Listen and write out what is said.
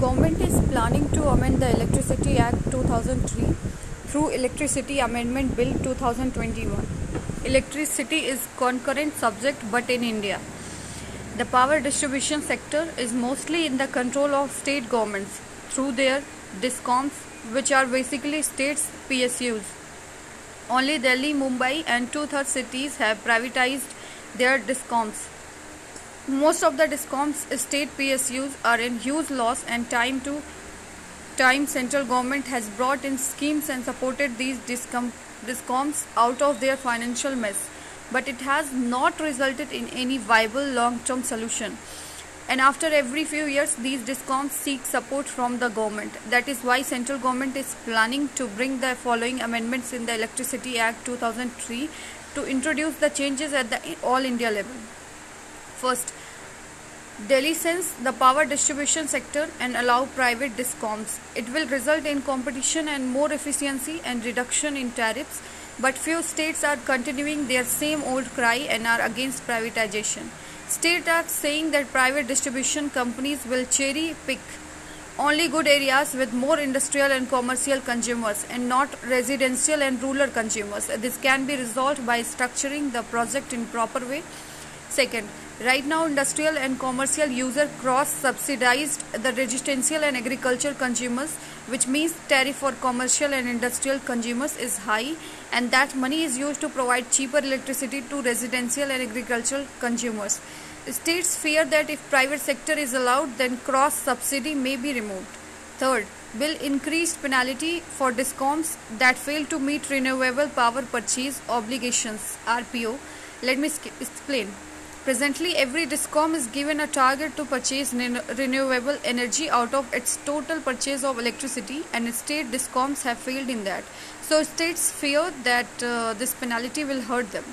Government is planning to amend the Electricity Act 2003 through Electricity Amendment Bill 2021. Electricity is concurrent subject but in India. The power distribution sector is mostly in the control of state governments through their DISCOMs which are basically states PSUs. Only Delhi, Mumbai and two-thirds cities have privatized their DISCOMs. Most of the DISCOMs state PSUs are in huge loss and time to time central government has brought in schemes and supported these DISCOM, DISCOMs out of their financial mess. But it has not resulted in any viable long-term solution. And after every few years, these DISCOMs seek support from the government. That is why central government is planning to bring the following amendments in the Electricity Act 2003 to introduce the changes at the all India level. First, Delicense the power distribution sector and allow private discoms. It will result in competition and more efficiency and reduction in tariffs, but few states are continuing their same old cry and are against privatization. States are saying that private distribution companies will cherry pick only good areas with more industrial and commercial consumers and not residential and rural consumers. This can be resolved by structuring the project in proper way. Second, Right now, industrial and commercial user cross-subsidized the residential and agricultural consumers, which means tariff for commercial and industrial consumers is high, and that money is used to provide cheaper electricity to residential and agricultural consumers. States fear that if private sector is allowed, then cross-subsidy may be removed. Third, bill increased penalty for discoms that fail to meet renewable power purchase obligations (RPO). Let me explain. Presently, every DISCOM is given a target to purchase renewable energy out of its total purchase of electricity, and state DISCOMs have failed in that. So, states fear that uh, this penalty will hurt them.